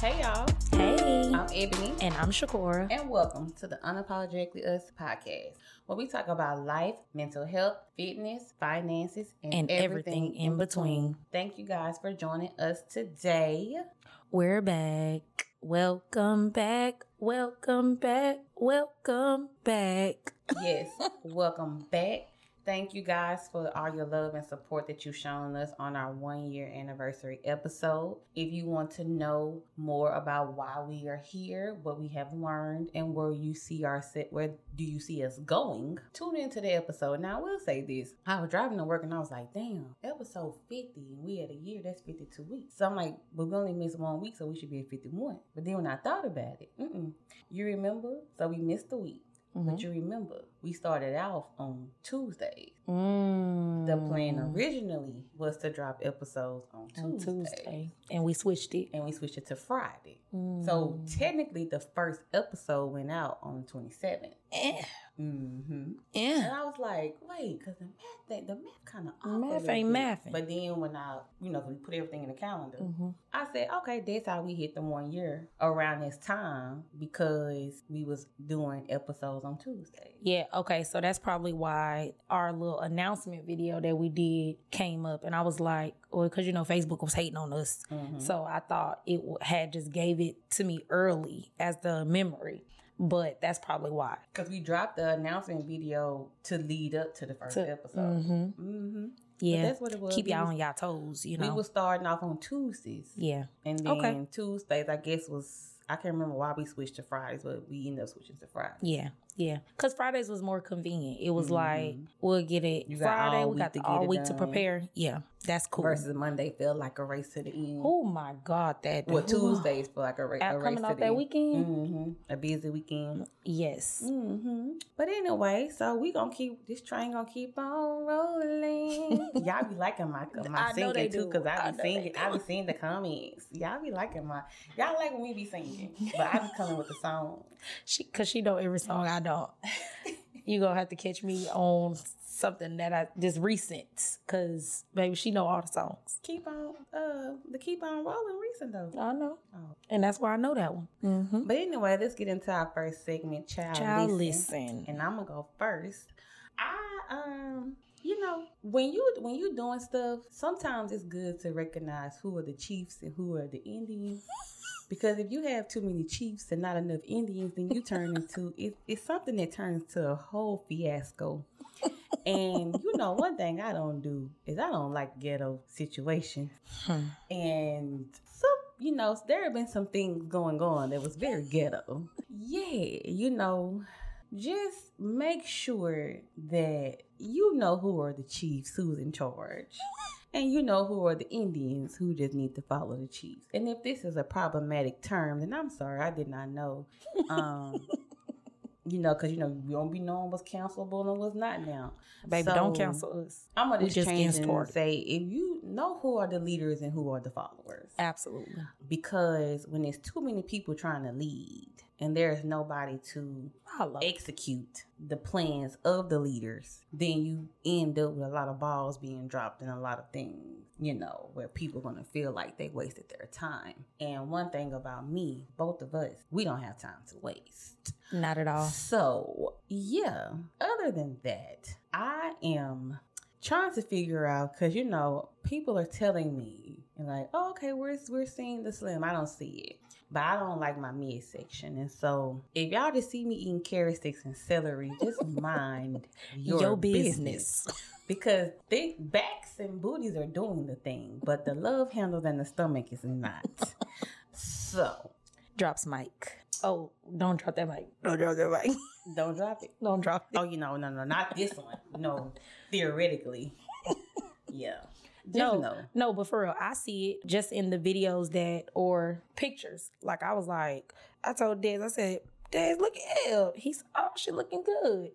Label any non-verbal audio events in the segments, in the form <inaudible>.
Hey y'all, Hey, I'm Ebony, and I'm Shakora. and welcome to the Unapologetically Us podcast, where we talk about life, mental health, fitness, finances, and, And everything in between. Thank you guys for joining us today. We're back. Welcome back. Welcome back. Welcome back. Yes, <laughs> welcome back. Thank you guys for all your love and support that you've shown us on our one year anniversary episode. If you want to know more about why we are here, what we have learned, and where you see our set, where do you see us going, tune into the episode. Now, I will say this I was driving to work and I was like, damn, episode 50, and we had a year, that's 52 weeks. So I'm like, but we only missed one week, so we should be at 51. But then when I thought about it, you remember? So we missed a week. But you remember, we started off on Tuesdays. Mm. The plan originally was to drop episodes on Tuesday. on Tuesday, and we switched it. And we switched it to Friday. So Mm. technically, the first episode went out on the 27th. Eh, Mm-hmm. And. I was like, wait, because the math, thing- the math kind of off. Math ain't mathing. But then when I, you know, we put everything in the calendar, Mhm. I said, okay, that's how we hit the one year around this time because we was doing episodes on Tuesday. Yeah, okay, so that's probably why our little announcement video that we did came up, and I was like, well, because you know Facebook was hating on us, Mhm. so I thought it had just gave it to me early as the memory, but that's probably why. Because we dropped the announcement video to lead up to the first To- episode. mhm. Mm-hmm. Yeah, that's what it was. keep y'all on y'all toes, you know, We was starting off on Tuesdays. yeah, And then Okay. Tuesdays, I guess, was, I can't remember why we switched to Fridays, but we ended up switching to Fridays. yeah, yeah. Because Fridays was more convenient. It was like Mhm. we'll get it You Friday. We got the all it week to prepare. Yeah, that's cool. Versus Monday felt like a race to the end. oh my God, that Well, Tuesdays feel like a, ra- a race coming to off the that end. weekend. hmm A busy weekend. Yes. hmm But anyway, so we gonna keep this train gonna keep on rolling. <laughs> Y'all be liking my my I singing too, cause I I be they singing. I be seeing the comments. Y'all be liking my. Y'all like when we be singing, but I be coming with the song. <laughs> She, cause she know every song I don't. you gonna have to catch me on something that I just recent, cause baby, she know all the songs. Keep on, uh, the keep on rolling recent though. I know, Oh. and that's why I know that one. Mm-hmm. But anyway, let's get into our first segment, child. Child, listen. listen. and I'm gonna go first. I um, you know, when you when you doing stuff, sometimes it's good to recognize who are the chiefs and who are the Indians. Because if you have too many chiefs and not enough Indians, then you turn into <laughs> it, it's something that turns to a whole fiasco. And you know, one thing I don't do is I don't like ghetto situations. Hmm. And some, you know, there have been some things going on that was very ghetto. Yeah, you know, just make sure that you know who are the chiefs, who's in charge. <laughs> And you know who are the Indians who just need to follow the chiefs. And if this is a problematic term, then I'm sorry, I did not know. Um, <laughs> you know, because you know we don't be knowing what's cancelable and what's not now. Baby, don't cancel us. I'm gonna just, just change and started. say if you know who are the leaders and who are the followers, Absolutely. because when there's too many people trying to lead and there's nobody to execute the plans of the leaders, then you end up with a lot of balls being dropped and a lot of things, you know, where people are gonna feel like they wasted their time. And one thing about me, both of us, we don't have time to waste. Not at all. So, yeah, other than that, I am trying to figure out because you know, people are telling me and like, oh, okay, we're we're seeing the slim. I don't see it. But I don't like my midsection. And so if y'all just see me eating carrot sticks and celery, just <laughs> mind your, Your business. business. Because thick backs and booties are doing the thing, but the love handles and the stomach is not. so Drops mic. Oh, don't drop that mic. Don't drop that mic. <laughs> don't drop it. don't drop it. Oh, you know, no, no, not this one. No, theoretically. <laughs> Yeah. No, know. no, but for real, I see it just in the videos that or pictures. Like I was like, I told Des, I said, Dad, look at him. He's oh looking good.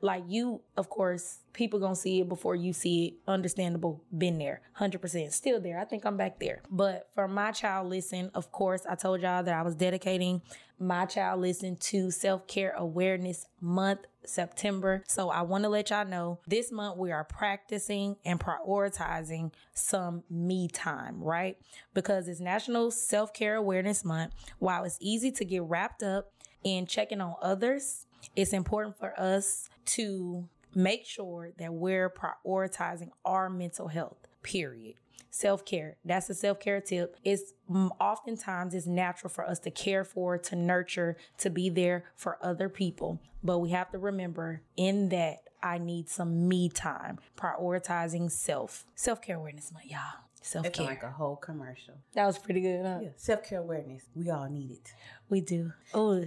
Like you, of course, people gonna see it before you see it. Understandable. Been there. Hundred percent. Still there. I think I'm back there. But for my child listen, of course, I told y'all that I was dedicating my child listen to self-care awareness month September. So I want to let y'all know this month we are practicing and prioritizing some me time, right? Because it's National Self Care Awareness Month. While it's easy to get wrapped up in checking on others, it's important for us to make sure that we're prioritizing our mental health, period self-care that's a self-care tip it's mm, oftentimes it's natural for us to care for to nurture to be there for other people but we have to remember in that i need some me time prioritizing self self-care awareness month y'all self-care like a whole commercial. that was pretty good huh? Yeah, self care awareness. We all need it. we do oh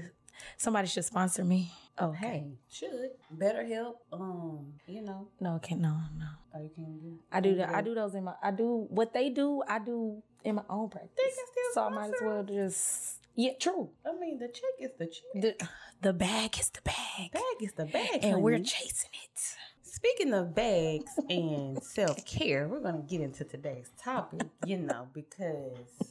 somebody should sponsor me oh okay Hey, should better help. Um, you know, no okay no no oh, you can do. I do that. I do those in my. I do what they do. I do in my own practice. They can still so I might as well just. Yeah, true. I mean, the check is the check. The the bag is the bag, bag is the bag, and we're chasing it. Speaking of bags and self care, we're gonna get into today's topic. You know, because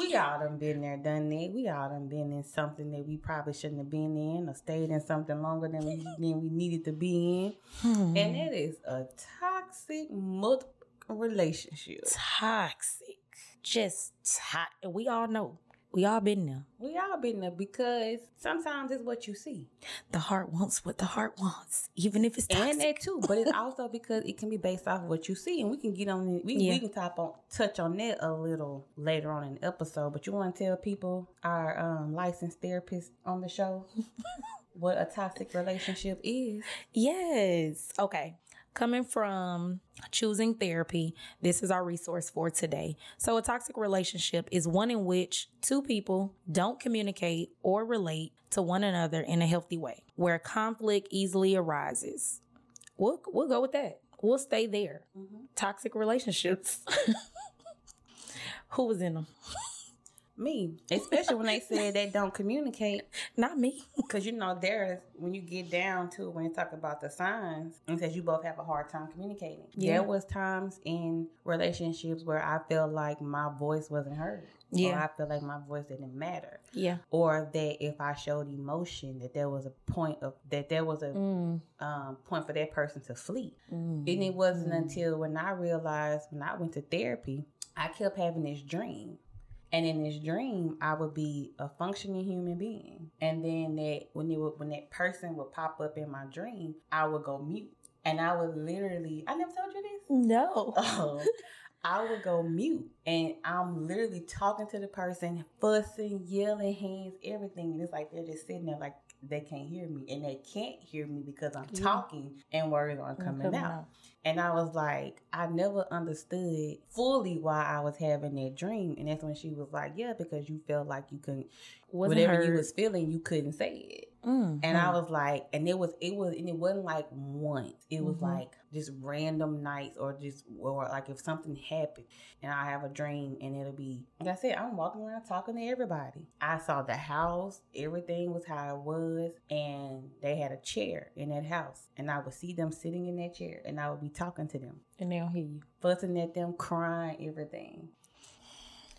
we all done been there, done that. We all done been in something that we probably shouldn't have been in, or stayed in something longer than we <laughs> than we needed to be in, Hmm. and that is a toxic multiple relationship. toxic, just to- We all know. We all been there. We all been there because sometimes it's what you see. The heart wants what the heart wants, even if it's toxic. and that too. But it's <laughs> also because it can be based off of what you see, and we can get on it. We, Yeah. we can top on touch on that a little later on in the episode. But you want to tell people our um, licensed therapist on the show <laughs> what a toxic relationship is? Yes. Okay. Coming from choosing therapy, this is our resource for today. So, a toxic relationship is one in which two people don't communicate or relate to one another in a healthy way, where conflict easily arises. We'll, we'll go with that. We'll stay there. Mm-hmm. Toxic relationships. <laughs> Who was in them? Me, especially when they said they don't communicate, <laughs> Not me. because you know there's when you get down to it, when you talk about the signs, and says you both have a hard time communicating. Yeah. There was times in relationships where I felt like my voice wasn't heard. Yeah. or I feel like my voice didn't matter. Yeah. or that if I showed emotion, that there was a point of that there was a Mm, um, point for that person to flee. mm, And it wasn't until when I realized when I went to therapy, I kept having this dream. And in this dream, I would be a functioning human being. And then that when it would, when that person would pop up in my dream, I would go mute. And I would literally, I never told you this. No. <laughs> Oh, I would go mute and I'm literally talking to the person, fussing, yelling, hands, everything. And it's like they're just sitting there like they can't hear me. And they can't hear me because I'm Yeah. talking and words aren't coming, Coming out. out. And I was like, I never understood fully why I was having that dream. And that's when she was like, Yeah, because you felt like you couldn't, Wasn't whatever you was feeling, you couldn't say it. Mm, And I was like, and it was, it was, and it wasn't like once. It was Mhm. like just random nights, or just, or like if something happened, and I have a dream, and it'll be, like I said, I'm walking around talking to everybody. I saw the house, everything was how it was, and they had a chair in that house, and I would see them sitting in that chair, and I would be talking to them, and they don't hear you. fussing at them, crying, everything.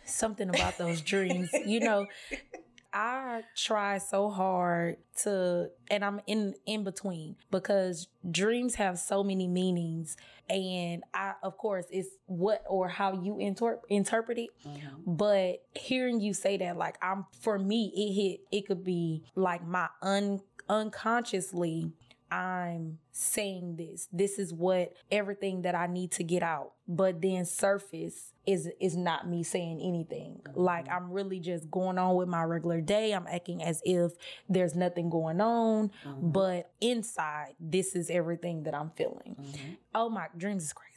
something about those dreams. You know, <laughs> I try so hard to and I'm in in between because dreams have so many meanings and I of course it's what or how you inter- interpret it Mhm. but hearing you say that like I'm for me it hit it could be like my un unconsciously I'm saying this. This is what everything that I need to get out. But then surface is is not me saying anything. Like I'm really just going on with my regular day. I'm acting as if there's nothing going on. Mhm. But inside, this is everything that I'm feeling. Mhm. Oh my dreams is crazy.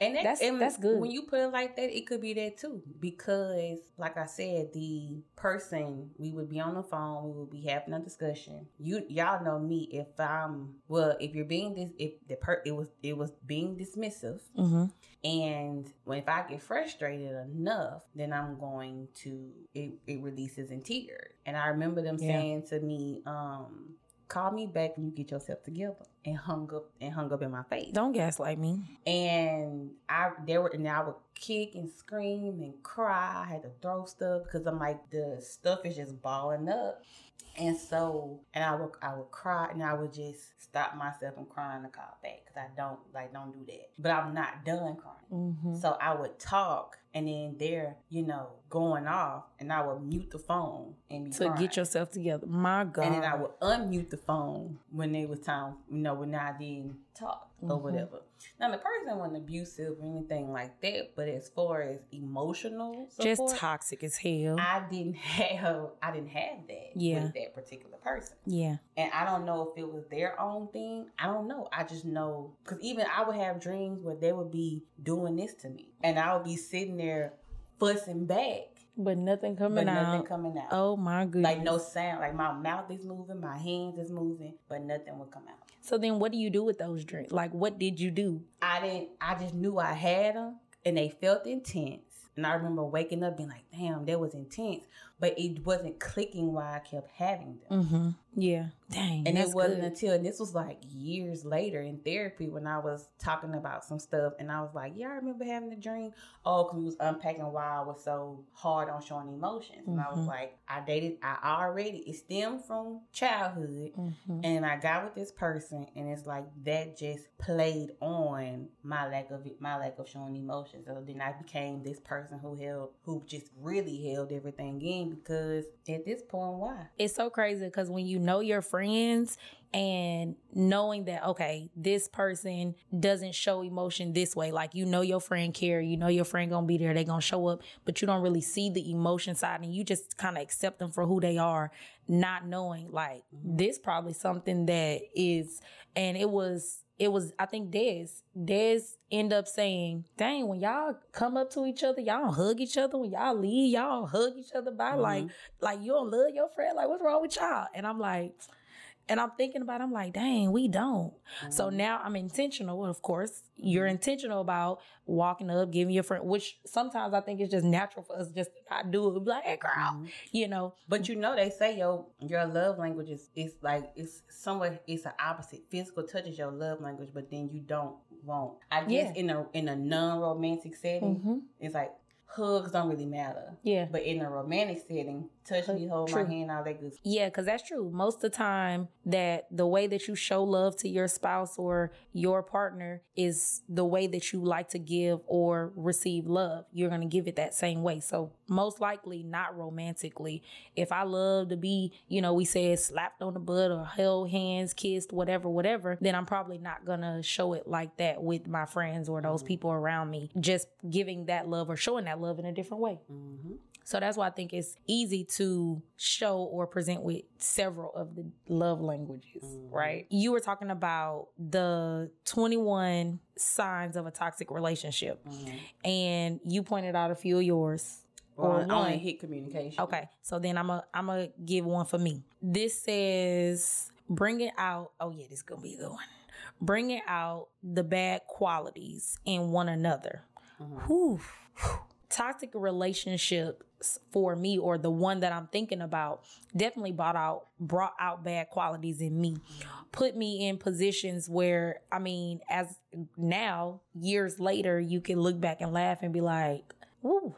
And that, That's- and that's good. When you put it like that, it could be that too. Because, like I said, the person we would be on the phone, we would be having a discussion. You y'all know me. If I'm well, if you're being being this if the per it was it was being dismissive Mm-hmm. and when if I get frustrated enough, then I'm going to it, it releases in tears. And I remember them Yeah. saying to me, um, call me back when you get yourself together and hung up and hung up in my face. Don't gaslight me. And I there were and I would kick and scream and cry. I had to throw stuff because I'm like the stuff is just balling up. And so, and I would, I would cry, and I would just stop myself from crying to call back because I don't like don't do that. But I'm not done crying. Mm-hmm. So I would talk, and then they're you know going off, and I would mute the phone and To crying. get yourself together. My God. And then I would unmute the phone when it was time, you know, when I didn't talk or Mhm. whatever. Now the person wasn't abusive or anything like that, but as far as emotional support, Just toxic as hell. I didn't have I didn't have that Yeah. with that particular person. yeah. And I don't know if it was their own thing. I don't know. I just know because even I would have dreams where they would be doing this to me, and I would be sitting there fussing back, But nothing but out. nothing coming out. Oh my goodness. Like no sound. Like my mouth is moving, my hands is moving, but nothing would come out. So then what do you do with those drinks? Like what did you do? I didn't. I just knew I had them, and they felt intense. And I remember waking up being like, "Damn, that was intense," but it wasn't clicking why I kept having them. Mm-hmm. Yeah. Dang. And it wasn't good. until and this was like years later in therapy when I was talking about some stuff, and I was like, "Yeah, I remember having the dream." Oh, because we was unpacking why I was so hard on showing emotions, and I was Mhm. like, "I dated. I already. It stemmed from childhood." Mhm. and I got with this person, and it's like that just played on my lack of my lack of showing emotions. So then I became this person who held, who just really held everything in because at this point, why? It's so crazy because when you know your friends and knowing that okay this person doesn't show emotion this way like you know your friend care you know your friend gonna be there they gonna show up but you don't really see the emotion side and you just kind of accept them for who they are not knowing like this probably something that is and it was it was I think Des Des end up saying, "Dang, when y'all come up to each other, y'all hug each other. When y'all leave, y'all hug each other by like, mm-hmm. like you don't love your friend. Like, what's wrong with y'all?" And I'm like, and I'm thinking about, it, I'm like, dang, we don't. So Mhm. now I'm intentional. Of course, you're intentional about walking up, giving your friend, which sometimes I think it's just natural for us just to not do it. Be like, hey, girl, Mhm. you know, But you know, they say your your love language is it's like it's somewhere it's the opposite. Physical touch is your love language, but then you don't want. I guess Yeah. in a in a non romantic setting, hmm it's like hugs don't really matter. yeah. But in a romantic setting, touch me, hold True. my hand, all that good stuff. Yeah, because that's true. Most of the time, that the way that you show love to your spouse or your partner is the way that you like to give or receive love. You're going to give it that same way. So, most likely, not romantically. If I love to be, you know, we said slapped on the butt or held hands, kissed, whatever, whatever, then I'm probably not going to show it like that with my friends or those Mhm. people around me. Just giving that love or showing that love in a different way. Mm-hmm. So that's why I think it's easy to show or present with several of the love languages, Mhm. right? You were talking about the 21 signs of a toxic relationship, Mm-hmm. and you pointed out a few of yours. Well, Or I only one. hit communication. Okay, so then I'm a I'm gonna give one for me. This says bring it out. Oh yeah, this is gonna be a good one. Bringing out the bad qualities in one another. Mhm. Whew. Toxic relationships for me, or the one that I'm thinking about, definitely brought out brought out bad qualities in me. Put me in positions where, I mean, as now years later, you can look back and laugh and be like, "Ooh,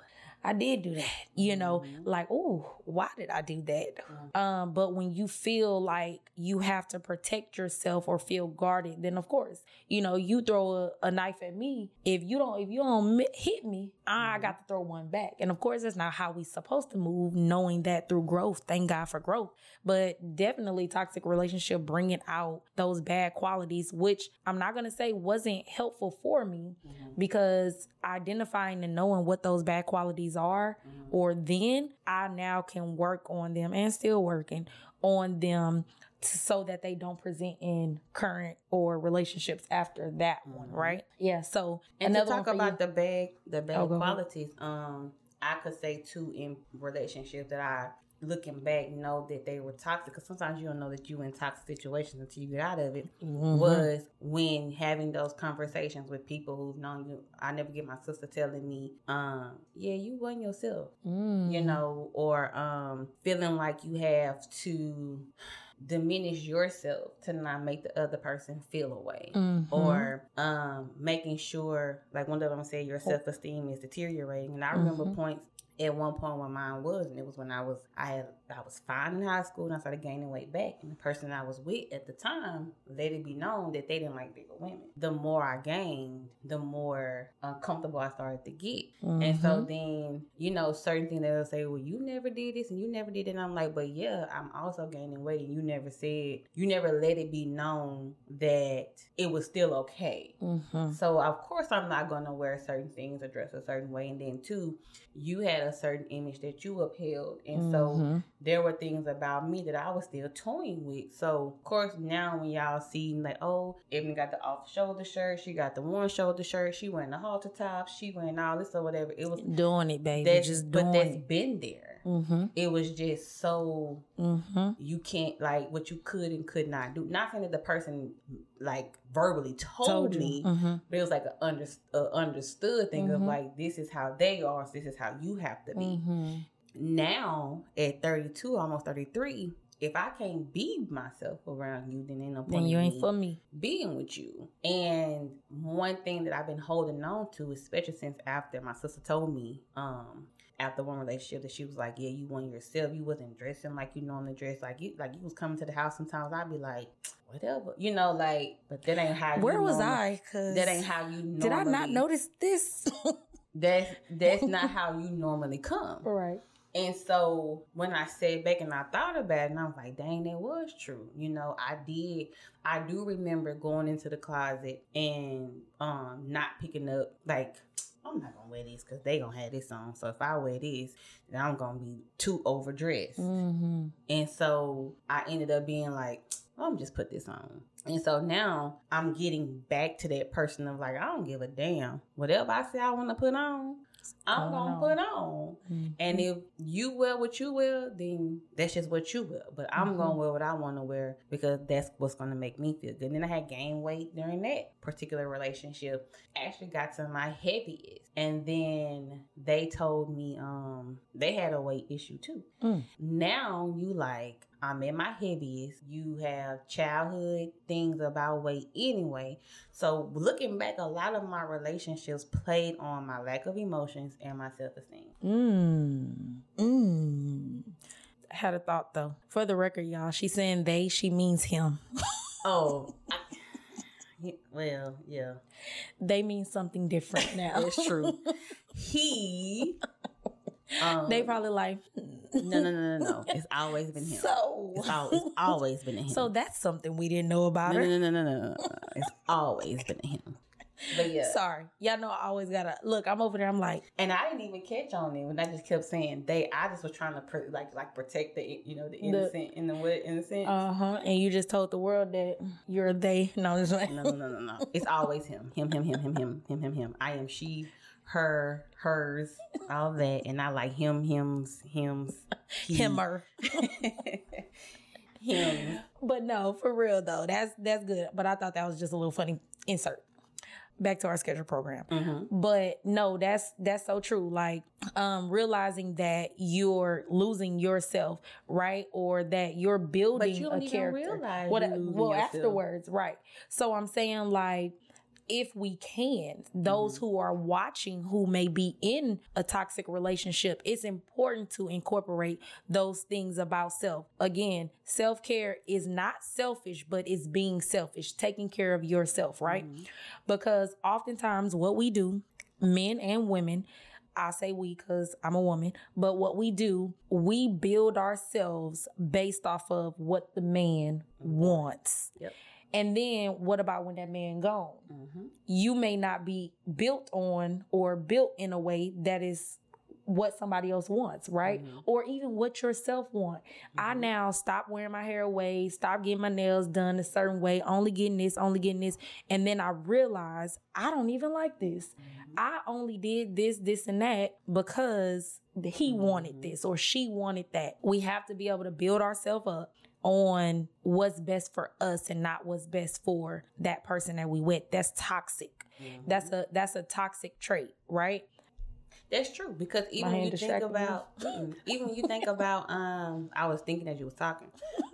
I did do that." You know, Mhm. like, "Ooh, why did I do that?" Mhm. Um, but when you feel like you have to protect yourself or feel guarded, then of course, you know, you throw a, a knife at me. If you don't, if you don't hit me, I Mhm. got to throw one back. And of course, that's not how we supposed to move. Knowing that through growth, thank God for growth. But definitely, toxic relationship bringing out those bad qualities, which I'm not gonna say wasn't helpful for me Mhm. because identifying and knowing what those bad qualities are Mhm. or then I now can work on them and still working on them t- so that they don't present in current or relationships after that one, Mhm. right? Yeah. So And to talk one for you. about the bad the bad Oh, qualities, um, I could say two in relationships that I looking back know that they were toxic because sometimes you don't know that you in toxic situations until you get out of it Mhm. was when having those conversations with people who've known you i never get my sister telling me um yeah you won yourself Mm. you know or um feeling like you have to diminish yourself to not make the other person feel away Mhm. or um making sure like one of them said your self-esteem is deteriorating and i remember Mhm. points at one point when mine was and it was when i was i had i was fine in high school and i started gaining weight back and the person i was with at the time let it be known that they didn't like bigger women the more i gained the more uncomfortable i started to get and so Mhm. then, you know, certain things they'll say, well, you never did this and you never did it. And I'm like, but yeah, I'm also gaining weight. And you never said, you never let it be known that it was still okay. Mhm. So, of course, I'm not going to wear certain things or dress a certain way. And then, two, you had a certain image that you upheld. And so, Mhm. there were things about me that I was still toying with. So, of course, now when y'all see like, oh, Ebony got the off shoulder shirt, she got the one shoulder shirt, she wearing the halter top, she wearing all this or whatever. It was doing it, baby. that's just but doing that's it. been there. Mm-hmm. It was just so Mm-hmm. you can't like what you could and could not do. Not saying that the person like verbally told, Told me, Mm-hmm. but it was like an under, a understood thing of Mhm. like this is how they are, so this is how you have to be Mm-hmm. now at 32 almost 33 if i can't be myself around you then ain't no point Then you in ain't for me. being with you and one thing that i've been holding on to especially since after my sister told me um after one relationship that she was like yeah you won yourself you wasn't dressing like you normally dress like you like you was coming to the house sometimes i'd be like <tsk> whatever you know like but that ain't how Where was normal- I? Cause that ain't how you normally did I not notice this? <laughs> that's that's not how you normally come right. and so when I sat back and I thought about it, and I was like, dang, that was true. You know, I did. I do remember going into the closet and um not picking up like I'm not gonna wear this because they gonna have this on. So if I wear this, then I'm gonna be too overdressed. Mm-hmm. And so I ended up being like, I'm just put this on. And so now I'm getting back to that person of like, I don't give a damn. Whatever I say I want to put on, I'm gonna on. put on. And if you wear what you wear, then that's just what you wear. But I'm Mhm. gonna wear what I want to wear because that's what's gonna make me feel good. And then I had gained weight during that particular relationship. Actually got to my heaviest, and then they told me um they had a weight issue too. Mm. Now you like I'm in my heaviest. You have childhood things about weight anyway. So looking back, a lot of my relationships played on my lack of emotions and my self esteem. Mm. Mm. I had a thought though. For the record, y'all, she's saying they, she means him. <laughs> Oh, well, yeah, they mean something different now. It's true. <laughs> he. Um, they probably like no, no, no, no, no. <laughs> It's always been him. So It's, al- it's always been him. <laughs> So that's something we didn't know about no, her. no, no, no, no, no, no. It's always been him. But yeah, Sorry. Y'all know I always gotta look, I'm over there, I'm like, and I didn't even catch on it when I just kept saying they. I just was trying to pr- like like protect the you know the innocent in the what innocent. uh-huh. And you just told the world that you're they. No, this way. no, no, no, no, no. It's always him. Him, him, him, him, him, him, him, him. I am she, her, hers, all that. And I like him, hims, hims, he. Himmer. <laughs> him. But no, for real though, that's that's good. But I thought that was just a little funny insert. Back to our schedule program. hmm But no, that's that's so true. Like um realizing that you're losing yourself, right? Or that you're building But you don't a even character. realize What well yourself. afterwards, right. So I'm saying like if we can, those Mm-hmm. who are watching who may be in a toxic relationship, it's important to incorporate those things about self. Again, self care is not selfish, but it's being selfish, taking care of yourself, right? Mm-hmm. Because oftentimes what we do, men and women, I say we because I'm a woman, but what we do, we build ourselves based off of what the man wants. Yep. And then what about when that man gone? hmm You may not be built on or built in a way that is what somebody else wants, right? Mhm. Or even what yourself want. I Mhm. now stop wearing my hair away, stop getting my nails done a certain way, only getting this, only getting this. And then I realize I don't even like this. Mhm. I only did this, this, and that because he wanted Mhm. this or she wanted that. We have to be able to build ourselves up on what's best for us and not what's best for that person that we with. That's toxic. Mhm. That's a that's a toxic trait, right? That's true because even when you think about even when you think about um I was thinking as you was talking.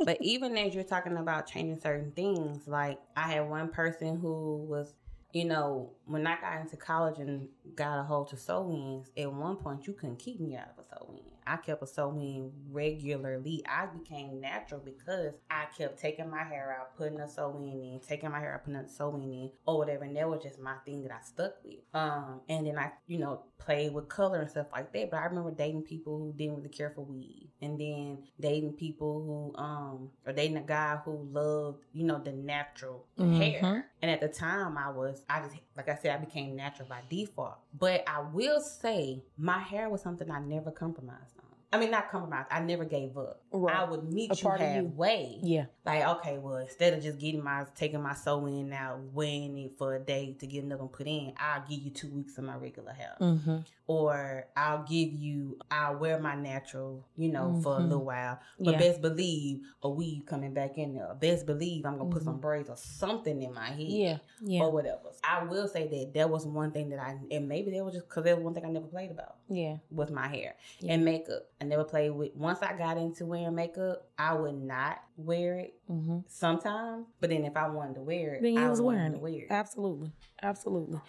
But even as you're talking about changing certain things, like I had one person who was you know, when I got into college and got a hold to sew-ins, at one point you couldn't keep me out of a sew-in. I kept a sew-in regularly. I became natural because I kept taking my hair out, putting a sew-in in, taking my hair out, putting a sew-in in, or whatever. And that was just my thing that I stuck with. Um, and then I, you know, played with color and stuff like that. But I remember dating people who didn't really care for weed, and then dating people who, um, or dating a guy who loved, you know, the natural Mhm. hair. And at the time, I was, I just, like I said, I became natural by default. But I will say, my hair was something I never compromised on. I mean, not compromised. I never gave up. Right. I would meet A you part of you. halfway. Yeah. Like, okay, well, instead of just getting my taking my sew in out, weighing it for a day to get another one put in, I'll give you two weeks of my regular hair. Mm-hmm. Or I'll give you I'll wear my natural, you know, for a Mhm. little while. But Yeah. best believe a weave coming back in there. Best believe I'm gonna put Mhm. some braids or something in my head Yeah. Yeah. or whatever. I will say that that was one thing that I, and maybe that was just because that was one thing I never played about Yeah. with my hair Yeah. and makeup. I never played with. Once I got into wearing makeup, I would not wear it Mm-hmm. sometimes. But then if I wanted to wear it, Then you I was wearing to it. wear it. Absolutely. Absolutely.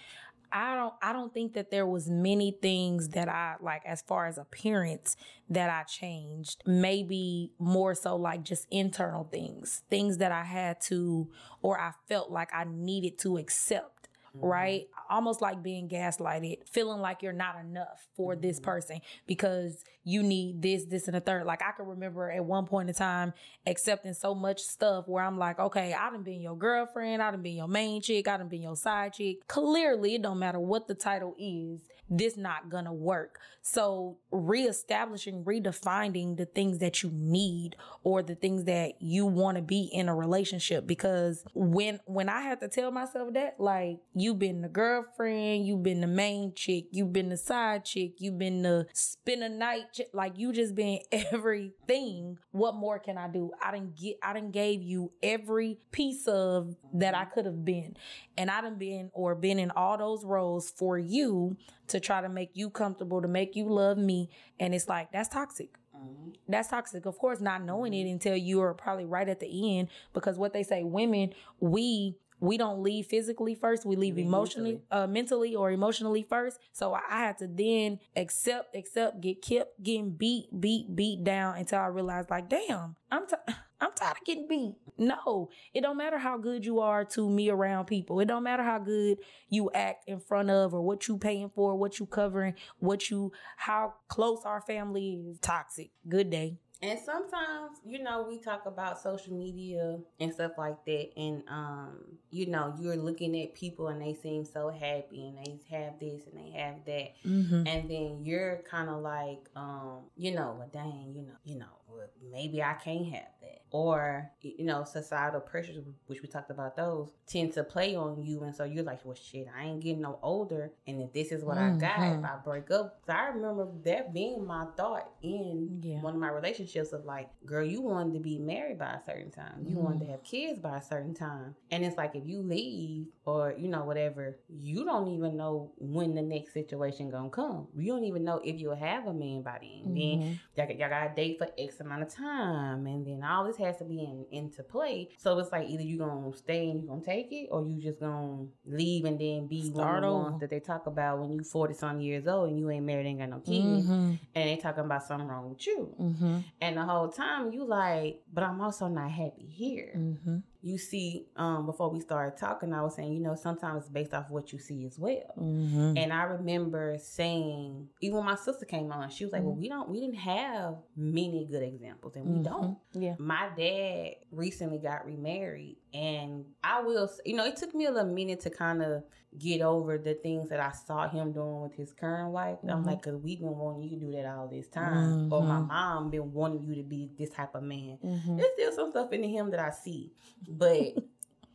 I don't I don't think that there was many things that I like as far as appearance that I changed. Maybe more so like just internal things. Things that I had to or I felt like I needed to accept. Mm-hmm. Right? Almost like being gaslighted, feeling like you're not enough for this Mhm. person because you need this, this, and a third. Like I can remember at one point in time accepting so much stuff where I'm like, okay, I done been your girlfriend, I done been your main chick, I done been your side chick. Clearly, it don't matter what the title is, this not gonna work. So reestablishing, redefining the things that you need or the things that you want to be in a relationship. Because when when I had to tell myself that, like you've been the girlfriend, you've been the main chick, you've been the side chick, you've been the spend a night chick, like you just been <laughs> everything. What more can I do? I didn't get I didn't gave you every piece of that I could have been. And I done been or been in all those roles for you to try to make you comfortable, to make you love me. And it's like, that's toxic. Mhm. That's toxic. Of course, not knowing it until you are probably right at the end. Because what they say, women, we we don't leave physically first. We leave emotionally, mentally. uh, mentally or emotionally first. So I I had to then accept, accept, get kept getting beat, beat, beat down until I realized, like, damn, I'm t- <laughs> I'm tired of getting beat. No, it don't matter how good you are to me around people. It don't matter how good you act in front of or what you paying for, what you covering, what you how close our family is. Toxic. Good day. And sometimes, you know, we talk about social media and stuff like that, and um, you know, you're looking at people and they seem so happy and they have this and they have that, Mm-hmm. and then you're kind of like, um, you know, well, dang, you know, you know, well, maybe I can't have that, or you know, societal pressures, which we talked about, those tend to play on you, and so you're like, well, shit, I ain't getting no older, and if this is what I got, if Mhm. I break up, so I remember that being my thought in Yeah. one of my relationships of like, girl, you wanted to be married by a certain time. You wanted to have kids by a certain time. And it's like if you leave or, you know, whatever, you don't even know when the next situation gonna come. You don't even know if you'll have a man by then. Then Mhm. y'all, y'all gotta date for X amount of time. And then all this has to be in, into play. So it's like either you're gonna stay and you're gonna take it or you just gonna leave and then be one Start of the that they talk about when you 40 some years old and you ain't married, ain't got no kids. Mhm. And they talking about something wrong with you. Mhm. And the whole time you like, but I'm also not happy here. Mhm. You see, um, before we started talking, I was saying, you know, sometimes it's based off what you see as well. Mhm. And I remember saying, even when my sister came on, she was like, "Well, we don't, we didn't have many good examples, and we Mhm. don't." Yeah. My dad recently got remarried, And I will, you know, it took me a little minute to kind of get over the things that I saw him doing with his current wife. I'm Mhm. like, cause we've been wanting you to do that all this time, or my mom been wanting you to be this type of man. Mhm. There's still some stuff in him that I see, but <laughs>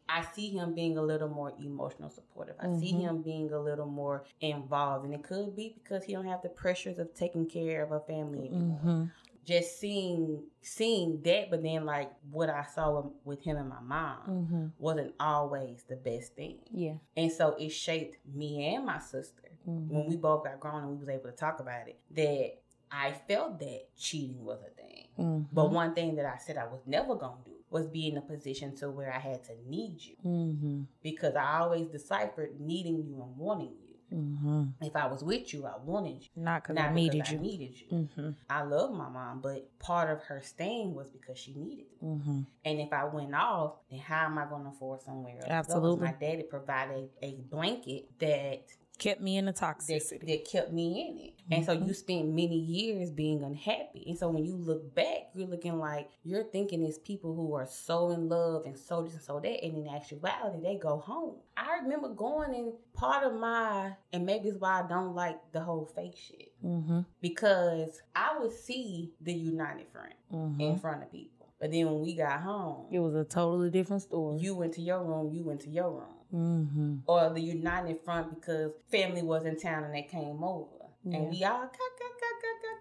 I see him being a little more emotional supportive. I see Mhm. him being a little more involved, and it could be because he don't have the pressures of taking care of a family anymore. Mhm. Just seeing seeing that, but then like what I saw with, him and my mom Mhm. wasn't always the best thing, Yeah. and so it shaped me and my sister Mhm. when we both got grown and we was able to talk about it. That I felt that cheating was a thing. Mhm. But one thing that I said I was never gonna do was be in a position to where I had to need you Mhm. because I always deciphered needing you and wanting you. Mhm. If I was with you, I wanted you. Not because Not I needed because you. I needed you. Mhm. I love my mom, but part of her staying was because she needed me. Mhm. And if I went off, then how am I going to afford somewhere else? to go? 'Cause Absolutely. My daddy provided a blanket that Kept me in the that, toxicity. that kept me in it. And so you spent many years being unhappy. And so when you look back, you're looking like you're thinking it's people who are so in love and so this and so that. And in actuality, they go home. I remember going and part of my, and maybe it's why I don't like the whole fake shit. Mhm. Because I would see the united front Mhm. in front of people. But then when we got home, It was a totally different story. you went to your room, you went to your room. Mm-hmm. Or the united front because family was in town and they came over. Yeah. And we all got, got,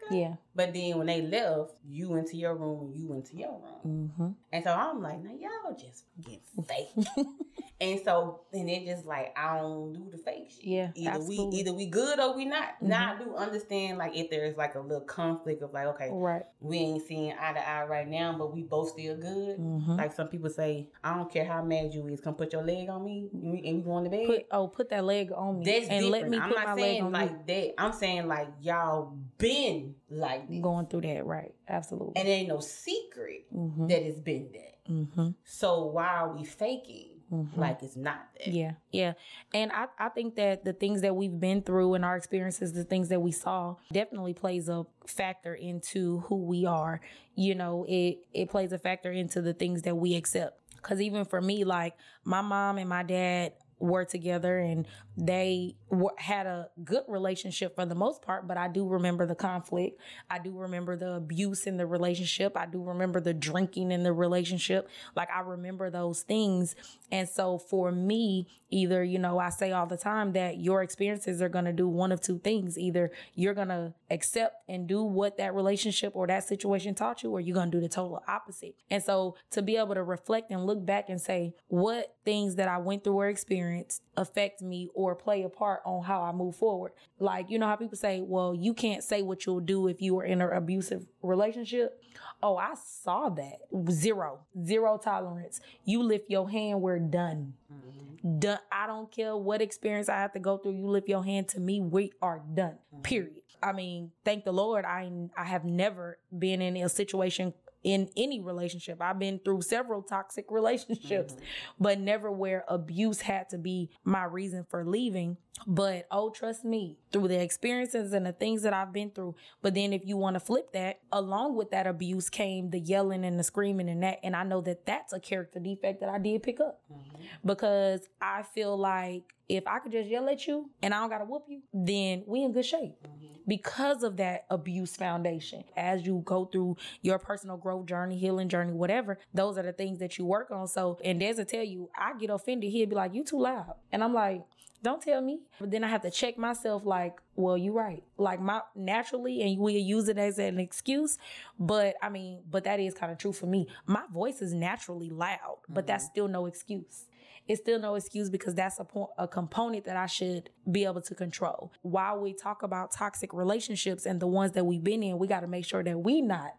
Yeah. But then when they left, you went to your room and you went to your room. Mm-hmm. And so I'm like, now y'all just get fake. <laughs> and so and it just like I don't do the fake shit. Yeah, Either absolutely. we either we good or we not. Mhm. Now I do understand like if there's like a little conflict of like, okay, Right. we ain't seeing eye to eye right now, but we both still good. Mm-hmm. Like some people say, I don't care how mad you is, come put your leg on me and we, and we going to bed. Put oh, put that leg on me That's and different. let me I'm put not my leg on like that. I'm saying like y'all been like this. Going through that, right? Absolutely. And it ain't no secret mm-hmm. that it's been that. Mm-hmm. So why are we faking Mm-hmm. like it's not that? Yeah, yeah. And I, I think that the things that we've been through and our experiences, the things that we saw, definitely plays a factor into who we are. You know, it it plays a factor into the things that we accept. Cause even for me, like my mom and my dad were together and they had a good relationship for the most part, but I do remember the conflict. I do remember the abuse in the relationship. I do remember the drinking in the relationship. Like I remember those things. And so for me, either, you know, I say all the time that your experiences are going to do one of two things. Either you're going to accept and do what that relationship or that situation taught you, or you're going to do the total opposite. And so to be able to reflect and look back and say, what things that I went through or experienced affect me or play a part on how I move forward. Like, you know how people say, well, you can't say what you'll do if you were in an abusive relationship. Oh, I saw that. Zero, zero tolerance. You lift your hand, we're done. Mhm. Done. I don't care what experience I have to go through. You lift your hand to me, we are done. Period. I mean, thank the Lord. I I have never been in a situation in any relationship. I've been through several toxic relationships, mm-hmm. but never where abuse had to be my reason for leaving. But oh, trust me, through the experiences and the things that I've been through. But then if you want to flip that, along with that abuse came the yelling and the screaming and that. And I know that that's a character defect that I did pick up Mhm. because I feel like if I could just yell at you and I don't gotta whoop you, then we in good shape Mhm. because of that abuse foundation. As you go through your personal growth journey, healing journey, whatever, those are the things that you work on. So, and Des will tell you, I get offended. He'll be like, "You too loud," and I'm like. Don't tell me. But then I have to check myself like, well, you're right. Like my naturally, and we'll use it as an excuse. But I mean, but that is kind of true for me. My voice is naturally loud, but that's mm-hmm. still no excuse it's still no excuse because that's a, po- a component that I should be able to control. While we talk about toxic relationships and the ones that we've been in, we got to make sure that we not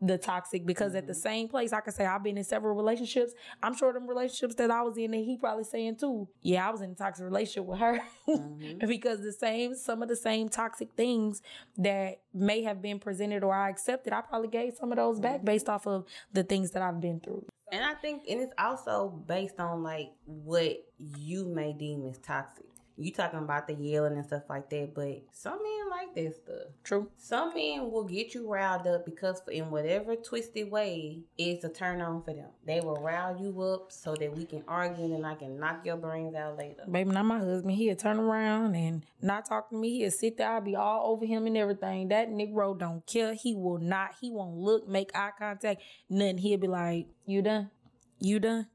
the toxic because at the same place I can say I've been in several relationships. I'm sure them relationships that I was in and he probably saying too, yeah, I was in a toxic relationship with her. Mhm. <laughs> because the same some of the same toxic things that may have been presented or I accepted, I probably gave some of those back based off of the things that I've been through. And I think, and it's also based on like what you may deem as toxic. You talking about the yelling and stuff like that, but some men like that stuff. True. Some men will get you riled up because in whatever twisted way it's a turn on for them. They will rile you up so that we can argue and I can knock your brains out later. Baby, not my husband. He'll turn around and not talk to me. He'll sit there. I'll be all over him and everything. That Negro don't care. He will not. He won't look, make eye contact, nothing. He'll be like, You done? You done?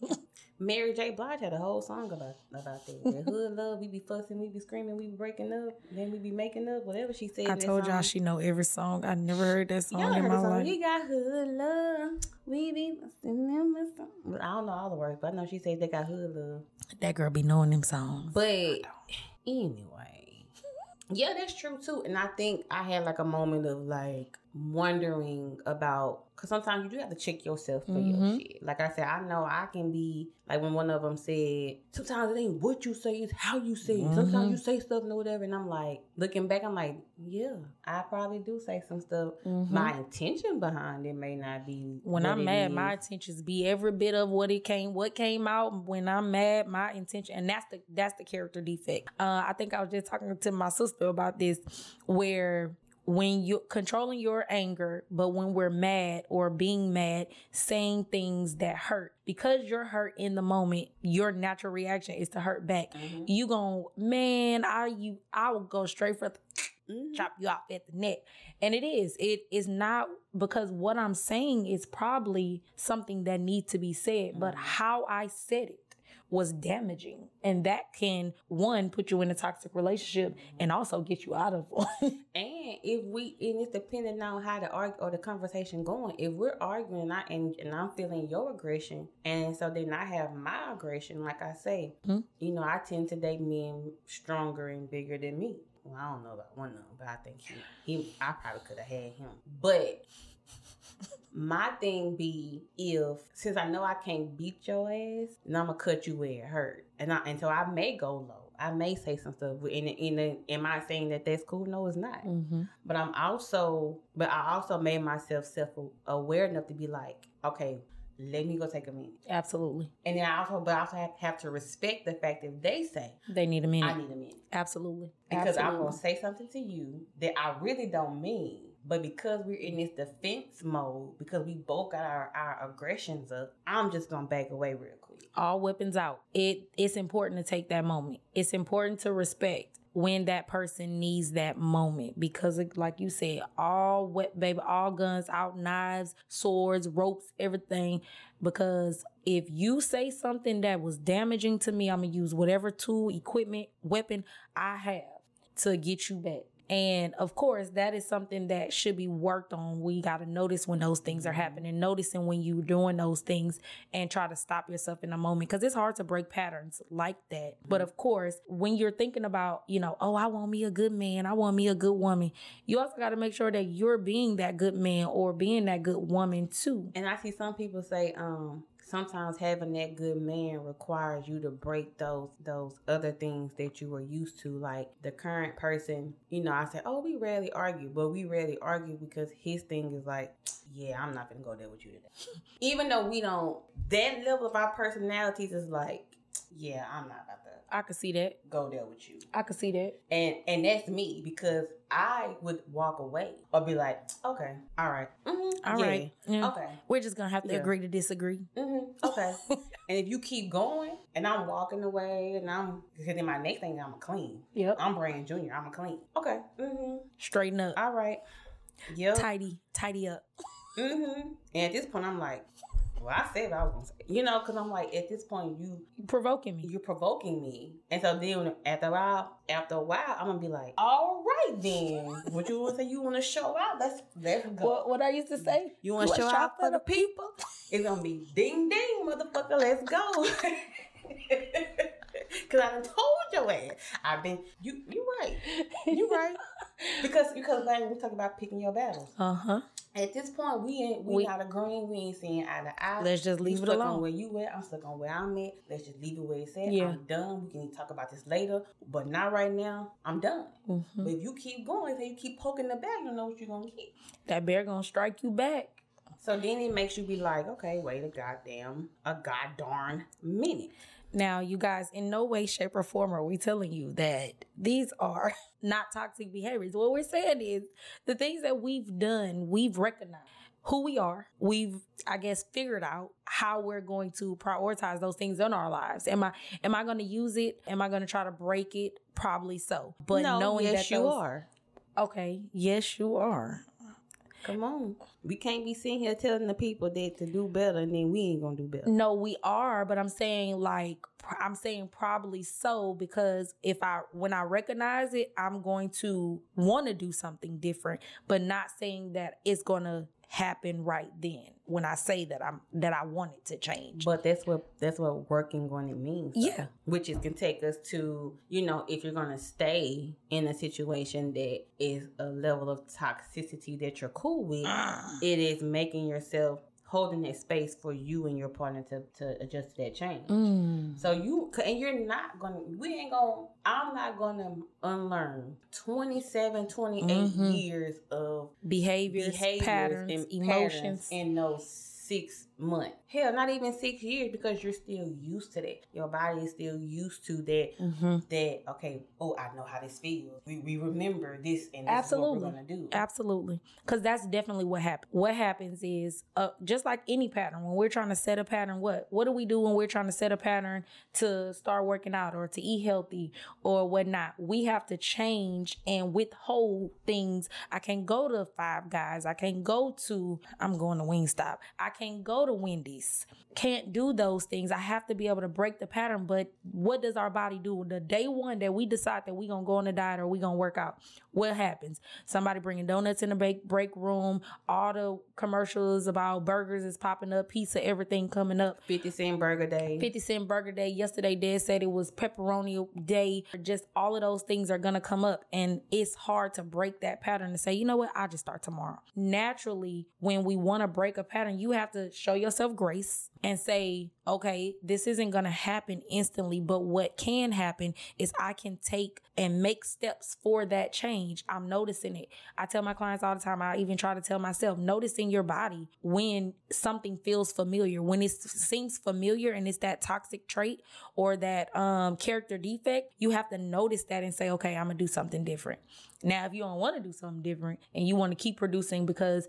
<laughs> Mary J. Blige had a whole song about about that. That hood love, we be fussing, we be screaming, we be breaking up, then we be making up, whatever she said. I told y'all she know every song. I never heard that song Y'all in my song. life. We got hood love, we be fussing them some- I don't know all the words, but I know she said they got hood love. That girl be knowing them songs. But anyway, yeah, that's true too. And I think I had like a moment of like wondering about because sometimes you do have to check yourself for your Mhm. shit. Like I said, I know I can be like when one of them said, sometimes it ain't what you say, it's how you say it. Sometimes Mhm. you say stuff and whatever, and I'm like looking back, I'm like, yeah, I probably do say some stuff. Mhm. My intention behind it may not be when I'm mad, is. my intentions be every bit of what it came, what came out. When I'm mad, my intention, and that's the that's the character defect. Uh, I think I was just talking to my sister about this, where when you're controlling your anger, but when we're mad or being mad, saying things that hurt because you're hurt in the moment, your natural reaction is to hurt back. Mhm. You gon' man, I you I will go straight for the Mhm. chop you off at the neck. And it is. It is not because what I'm saying is probably something that needs to be said, but Mhm. how I said it was damaging. And that can one put you in a toxic relationship and also get you out of one. <laughs> And if we, and it's depending on how the argue or the conversation going. If we're arguing and, I, and, and I'm feeling your aggression, and so then I have my aggression, like I say, Mhm. you know, I tend to date men stronger and bigger than me. Well, I don't know about one of them, but I think he, he I probably could have had him. But my thing be if since I know I can't beat your ass, then I'm gonna cut you where it hurt, and I and so I may go low. I may say some stuff. In in in am I saying that that's cool? No, it's not. mm-hmm. But I'm also, but I also made myself self aware enough to be like, okay, let me go take a minute. Absolutely. And then I also, but I also have, have to respect the fact that they say They need a minute. I need a minute Absolutely. because I'm gonna say something to you that I really don't mean. But because we're in this defense mode, because we both got our, our aggressions up, I'm just gonna back away real quick. all weapons out. It it's important to take that moment. It's important to respect when that person needs that moment because like you said, all wet baby, all guns out, knives, swords, ropes, everything. Because if you say something that was damaging to me, I'm gonna use whatever tool, equipment, weapon I have to get you back. And of course, that is something that should be worked on. We got to notice when those things are happening, noticing when you're doing those things, and try to stop yourself in a moment because it's hard to break patterns like that. But of course, when you're thinking about, you know, oh, I want me a good man, I want me a good woman, you also got to make sure that you're being that good man or being that good woman too. And I see some people say, um, sometimes having that good man requires you to break those those other things that you were used to. Like the current person, you know, I say, Oh, we rarely argue, but we rarely argue because his thing is like, Yeah, I'm not gonna go there with you today. <laughs> Even though we don't that level of our personalities is like, Yeah, I'm not about to I could see that. go there with you. I could see that. And and that's me because I would walk away or be like, Okay, all right. Mhm, All yeah, right. Yeah. Okay. We're just going to have to Yeah. agree to disagree. hmm Okay. <laughs> and if you keep going and I'm walking away and I'm, because then my next thing, I'm a clean. Yep. I'm Brand Junior. I'm a clean. Okay. Mm-hmm. Straighten up. All right. Yep. Tidy. Tidy up. hmm And at this point, I'm like, well, I said what I was to say. You know, because I'm like, at this point, you, You provoking me. you're provoking me. And so then after a while, after a while, I'm to be like, all right then. what you want to say? You want to show out? Let's, let's go. What, what I used to say? You want to show out for the people? It's gonna be ding ding, motherfucker. Let's go. <laughs> <laughs> Cause I done told your ass. I've been you. You right. You right. <laughs> Because because like we talk about picking your battles. Uh huh. At this point, we ain't we, We- not agreeing. We ain't seeing eye to eye. Let's just You leave it stuck on alone. where you at. I'm stuck on where I'm at. Let's just leave it where it's at. Yeah. I'm done. We can talk about this later, but not right now. I'm done. Mhm. But if you keep going, if you keep poking the bear, you know what you're gonna get. That bear gonna strike you back. So then it makes you be like, okay, wait a goddamn, a god darn minute. Now, you guys, in no way, shape, or form are we telling you that these are <laughs> not toxic behaviors. What we're saying is the things that we've done, we've recognized who we are. We've, I guess, figured out how we're going to prioritize those things in our lives. Am I am I going to use it? Am I going to try to break it? Probably so. But no, knowing yes, that you those, are. Okay, yes, you are. Come on. We can't be sitting here telling the people that to do better and then we ain't gonna do better. No, we are, but I'm saying like I'm saying probably so because if I when I recognize it, I'm going to want to do something different, but not saying that it's going to happen right then when I say that I'm that I want it to change. But that's what that's what working on it means. though. Yeah. Which is can take us to, you know, if you're gonna stay in a situation that is a level of toxicity that you're cool with, ah. it is making yourself holding that space for you and your partner to, to adjust to that change. Mm. So you and you're not gonna we ain't gonna I'm not gonna unlearn 27, 28 Mhm. years of Behaviors, behaviors patterns, and emotions. in those six months. Hell, not even six years because you're still used to that. Your body is still used to that. hmm That okay, oh, I know how this feels. We, we remember this and this Absolutely. we're gonna do. Absolutely. Because that's definitely what happens. What happens is, uh, just like any pattern, when we're trying to set a pattern, what? What do we do when we're trying to set a pattern to start working out or to eat healthy or whatnot? We have to change and withhold things. I can't go to Five Guys. I can't go to, I'm going to Wingstop. I can't go to Wendy's. Can't do those things. I have to be able to break the pattern. But what does our body do? The day one that we decide that we're going to go on a diet or we're going to work out, what happens? Somebody bringing donuts in the break, break room, all the commercials about burgers is popping up, pizza, everything coming up. 50 cent burger day. 50 cent burger day. Yesterday, Dad said it was pepperoni day. Just all of those things are going to come up. And it's hard to break that pattern and say, you know what? I'll just start tomorrow. Naturally, when we want to break a pattern, you have to show yourself grace and say, okay, this isn't going to happen instantly, but what can happen is I can take and make steps for that change. I'm noticing it. I tell my clients all the time, I even try to tell myself, noticing your body when something feels familiar, when it seems familiar and it's that toxic trait or that um, character defect, you have to notice that and say, okay, I'm going to do something different. Now, if you don't want to do something different and you want to keep producing because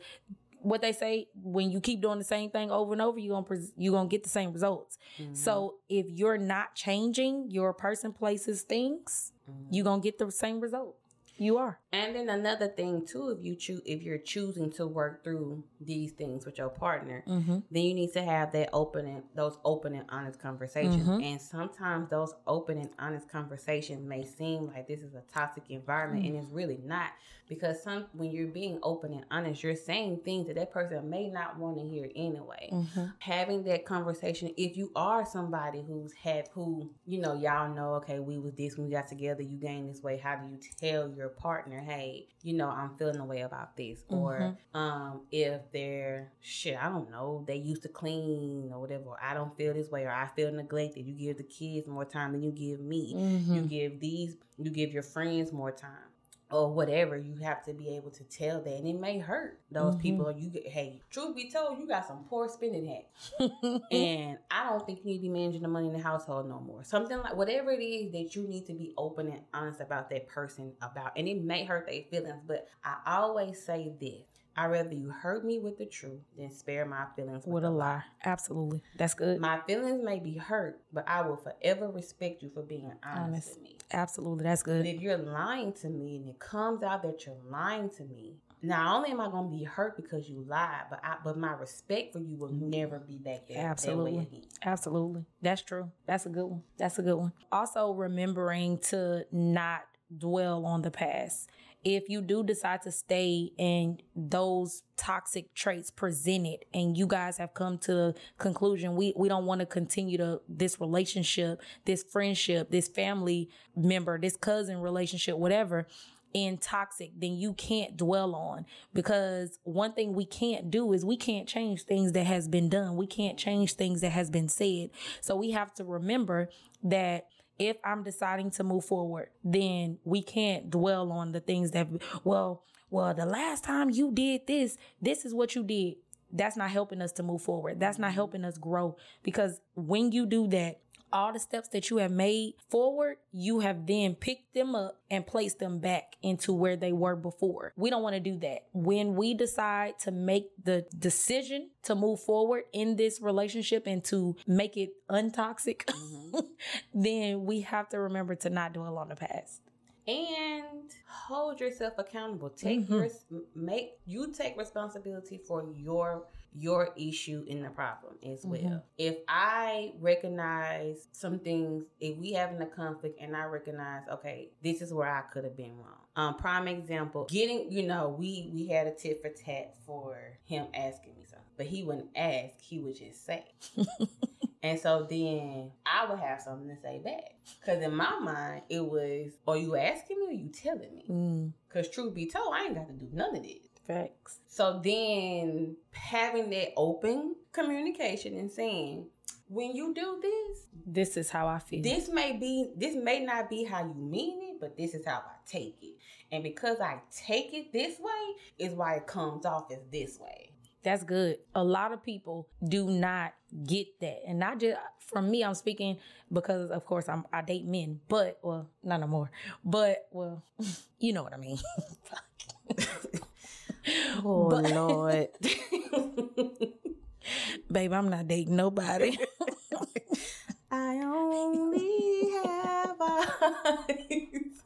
what they say when you keep doing the same thing over and over you're gonna pres- you're gonna get the same results Mm-hmm. so if you're not changing your person places things Mm-hmm. you're gonna get the same result you are And then another thing too, if you choose, if you're choosing to work through these things with your partner, mm-hmm. then you need to have that open and those open and honest conversations. Mhm. And sometimes those open and honest conversations may seem like this is a toxic environment, and it's really not. Because some when you're being open and honest, you're saying things that that person may not want to hear anyway. Mm-hmm. Having that conversation, if you are somebody who's had who you know y'all know, okay, we was this when we got together, you gained this way. How do you tell your partner, hey, you know, I'm feeling a way about this, or um, if they're shit, I don't know, they used to clean or whatever. Or I don't feel this way, or I feel neglected. You give the kids more time than you give me. Mm-hmm. You give these, you give your friends more time. Or whatever, you have to be able to tell that, and it may hurt those Mhm. people. You get, hey, truth be told, you got some poor spending habits, <laughs> and I don't think you need to be managing the money in the household no more. Something like whatever it is that you need to be open and honest about that person about, and it may hurt their feelings. But I always say this: I rather you hurt me with the truth than spare my feelings with a lie absolutely that's good My feelings may be hurt, but I will forever respect you for being honest, Honest. with me. absolutely that's But good if you're lying to me and it comes out that you're lying to me, not only am I going to be hurt because you lied, but I, but my respect for you will never be back there. that Absolutely. again. Absolutely. That's true. That's a good one. That's a good one. Also, remembering to not dwell on the past. If you do decide to stay and those toxic traits presented and you guys have come to the conclusion we, we don't want to continue to this relationship, this friendship, this family member, this cousin relationship, whatever, in toxic, then you can't dwell on because one thing we can't do is we can't change things that has been done. We can't change things that has been said. So we have to remember that if I'm deciding to move forward, then we can't dwell on the things that, well, well, the last time you did this, this is what you did. That's not helping us to move forward. That's not mm-hmm. helping us grow because when you do that, all the steps that you have made forward, you have then picked them up and placed them back into where they were before. We don't want to do that. When we decide to make the decision to move forward in this relationship and to make it untoxic, mm-hmm. <laughs> then we have to remember to not dwell on the past and hold yourself accountable. Take mm-hmm. make you take responsibility for your your issue in the problem as mm-hmm. well. Mm-hmm. If I recognize some things, if we having a conflict and I recognize, okay, this is where I could have been wrong. Um, prime example, getting, you know, we we had a tit for tat for him asking me something, but he wouldn't ask, he would just say. <laughs> And so then I would have something to say back. Because in my mind, it was, are you asking me or you telling me? Because mm. truth be told, I ain't got to do none of this. Facts. So then having that open communication and saying, when you do this, this is how I feel. This may be, this may not be how you mean it, but this is how I take it. And because I take it this way, is why it comes off as this way. That's good. A lot of people do not get that. And not just from me, I'm speaking because of course I'm I date men, but well, not no more. But well, <laughs> you know what I mean. <laughs> <laughs> oh but, Lord. <laughs> Babe, I'm not dating nobody. I only have eyes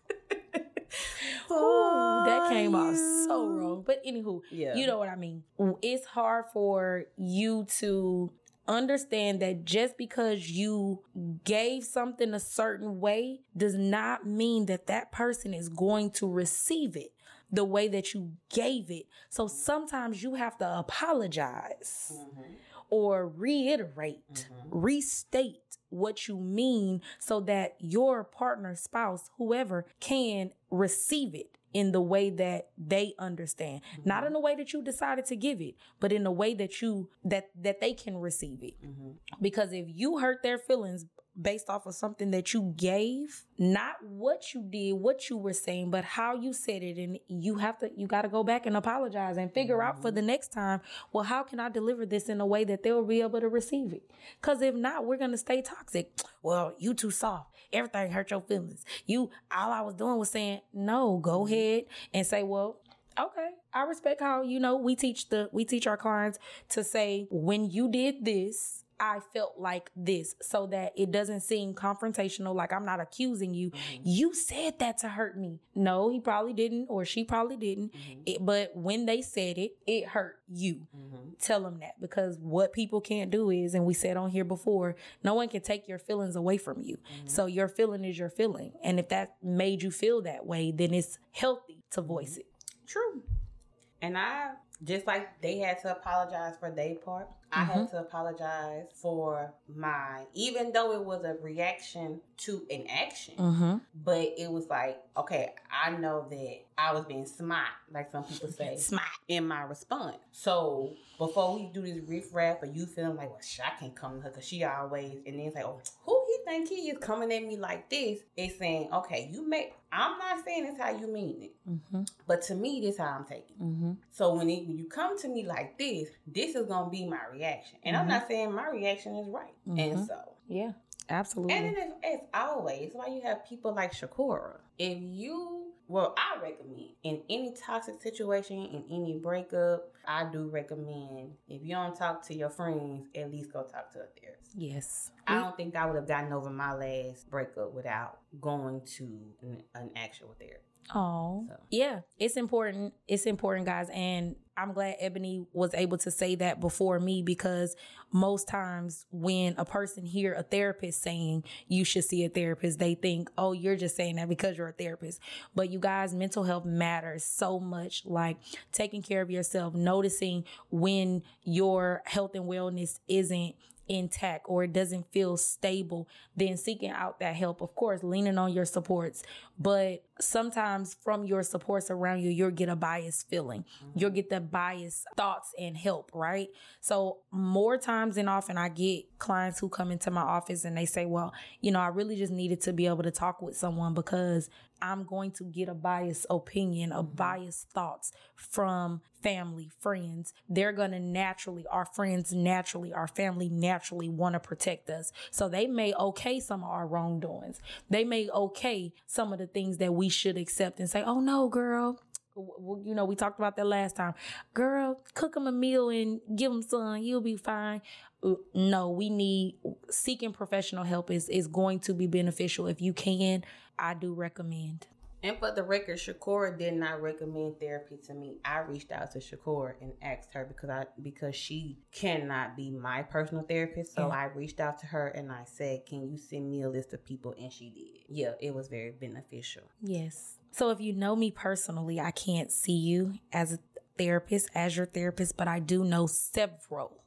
<laughs> Ooh, that came out so wrong. But anywho, yeah. you know what I mean. It's hard for you to understand that just because you gave something a certain way does not mean that that person is going to receive it the way that you gave it. So sometimes you have to apologize mm-hmm. or reiterate, mm-hmm. restate what you mean so that your partner, spouse, whoever can receive it in the way that they understand mm-hmm. not in the way that you decided to give it but in the way that you that that they can receive it mm-hmm. because if you hurt their feelings based off of something that you gave, not what you did, what you were saying, but how you said it. And you have to, you got to go back and apologize and figure out for the mm-hmm. next time, well, how can I deliver this in a way that they'll be able to receive it? Because if not, we're going to stay toxic. <tsk> Well, you too soft. Everything hurt your feelings. You, all I was doing was saying, no, go mm-hmm. ahead and say, well, okay i respect how you know we teach the we teach our clients to say when you did this I felt like this so that it doesn't seem confrontational, like I'm not accusing you. Mm-hmm. You said that to hurt me. No, he probably didn't, or she probably didn't. Mm-hmm. It, but when they said it, it hurt you. Mm-hmm. Tell them that because what people can't do is, and we said on here before, no one can take your feelings away from you. Mm-hmm. So your feeling is your feeling. And if that made you feel that way, then it's healthy to voice mm-hmm. it. True. And I just like they had to apologize for their part, I mm-hmm. had to apologize for my, even though it was a reaction to an action, mm-hmm. but it was like, okay, I know that I was being smart, like some people say, <laughs> smart in my response. So before we do this riff raff, or you feeling like, well, shit, I can't come to her because she always, and then it's like, oh, who think he is coming at me like this? It's saying, okay, you make, I'm not saying it's how you mean it, mm-hmm. but to me, this how I'm taking. Mm-hmm. So when it, when you come to me like this, this is gonna be my reaction. And mm-hmm. I'm not saying my reaction is right. Mm-hmm. And so. Yeah, absolutely. And then as always, why you have people like Shakura. If you, well, I recommend in any toxic situation, in any breakup, I do recommend if you don't talk to your friends, at least go talk to a therapist. Yes. I don't think I would have gotten over my last breakup without going to an, an actual therapist. Oh, so. yeah, it's important. It's important, guys. And I'm glad Ebony was able to say that before me because most times when a person hear a therapist saying you should see a therapist, they think, oh, you're just saying that because you're a therapist. But you guys, mental health matters so much. Like taking care of yourself, noticing when your health and wellness isn't intact or it doesn't feel stable, then seeking out that help. Of course, leaning on your supports, but sometimes from your supports around you, you'll get a biased feeling. Mm-hmm. You'll get the biased thoughts and help, right? So more times than often, I get clients who come into my office and they say, well, you know, I really just needed to be able to talk with someone because I'm going to get a biased opinion, a mm-hmm. biased thoughts from family, friends. They're going to naturally, our friends naturally, our family naturally want to protect us. So they may okay some of our wrongdoings. They may okay some of the things that we should accept and say, oh no, girl, you know, we talked about that last time. Girl, cook them a meal and give them some. You'll be fine. Uh, no, we need seeking professional help is is going to be beneficial. If you can, I do recommend. And for the record, Shakora did not recommend therapy to me. I reached out to Shakora and asked her because I because she cannot be my personal therapist. So yeah. I reached out to her and I said, "Can you send me a list of people?" And she did. Yeah, it was very beneficial. Yes. So if you know me personally, I can't see you as a therapist, as your therapist, but I do know several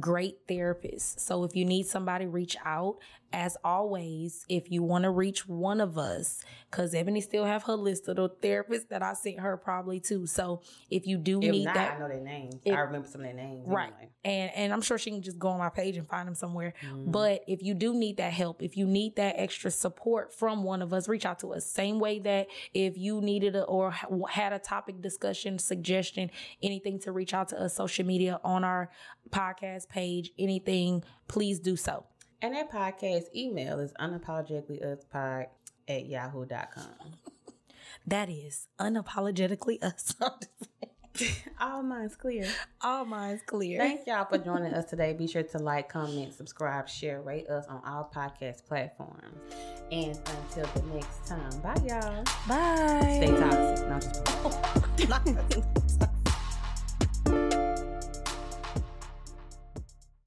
great therapists. So if you need somebody, reach out as always, if you want to reach one of us, because Ebony still have her list of the therapists that I sent her probably too. So if you do if need not, that, I know their names. If, I remember some of their names. Right. Anyway. And and I'm sure she can just go on my page and find them somewhere. Mm. But if you do need that help, if you need that extra support from one of us, reach out to us. Same way that if you needed a, or had a topic discussion, suggestion, anything to reach out to us, social media on our podcast page, anything, please do so. And that podcast email is unapologeticallyuspod at yahoo.com. <laughs> that is unapologetically us. <laughs> All minds clear. All minds clear. Thank y'all for joining us today. Be sure to like, comment, subscribe, share, rate us on all podcast platforms. And until the next time, bye y'all. Bye. Stay toxic. Not just <laughs>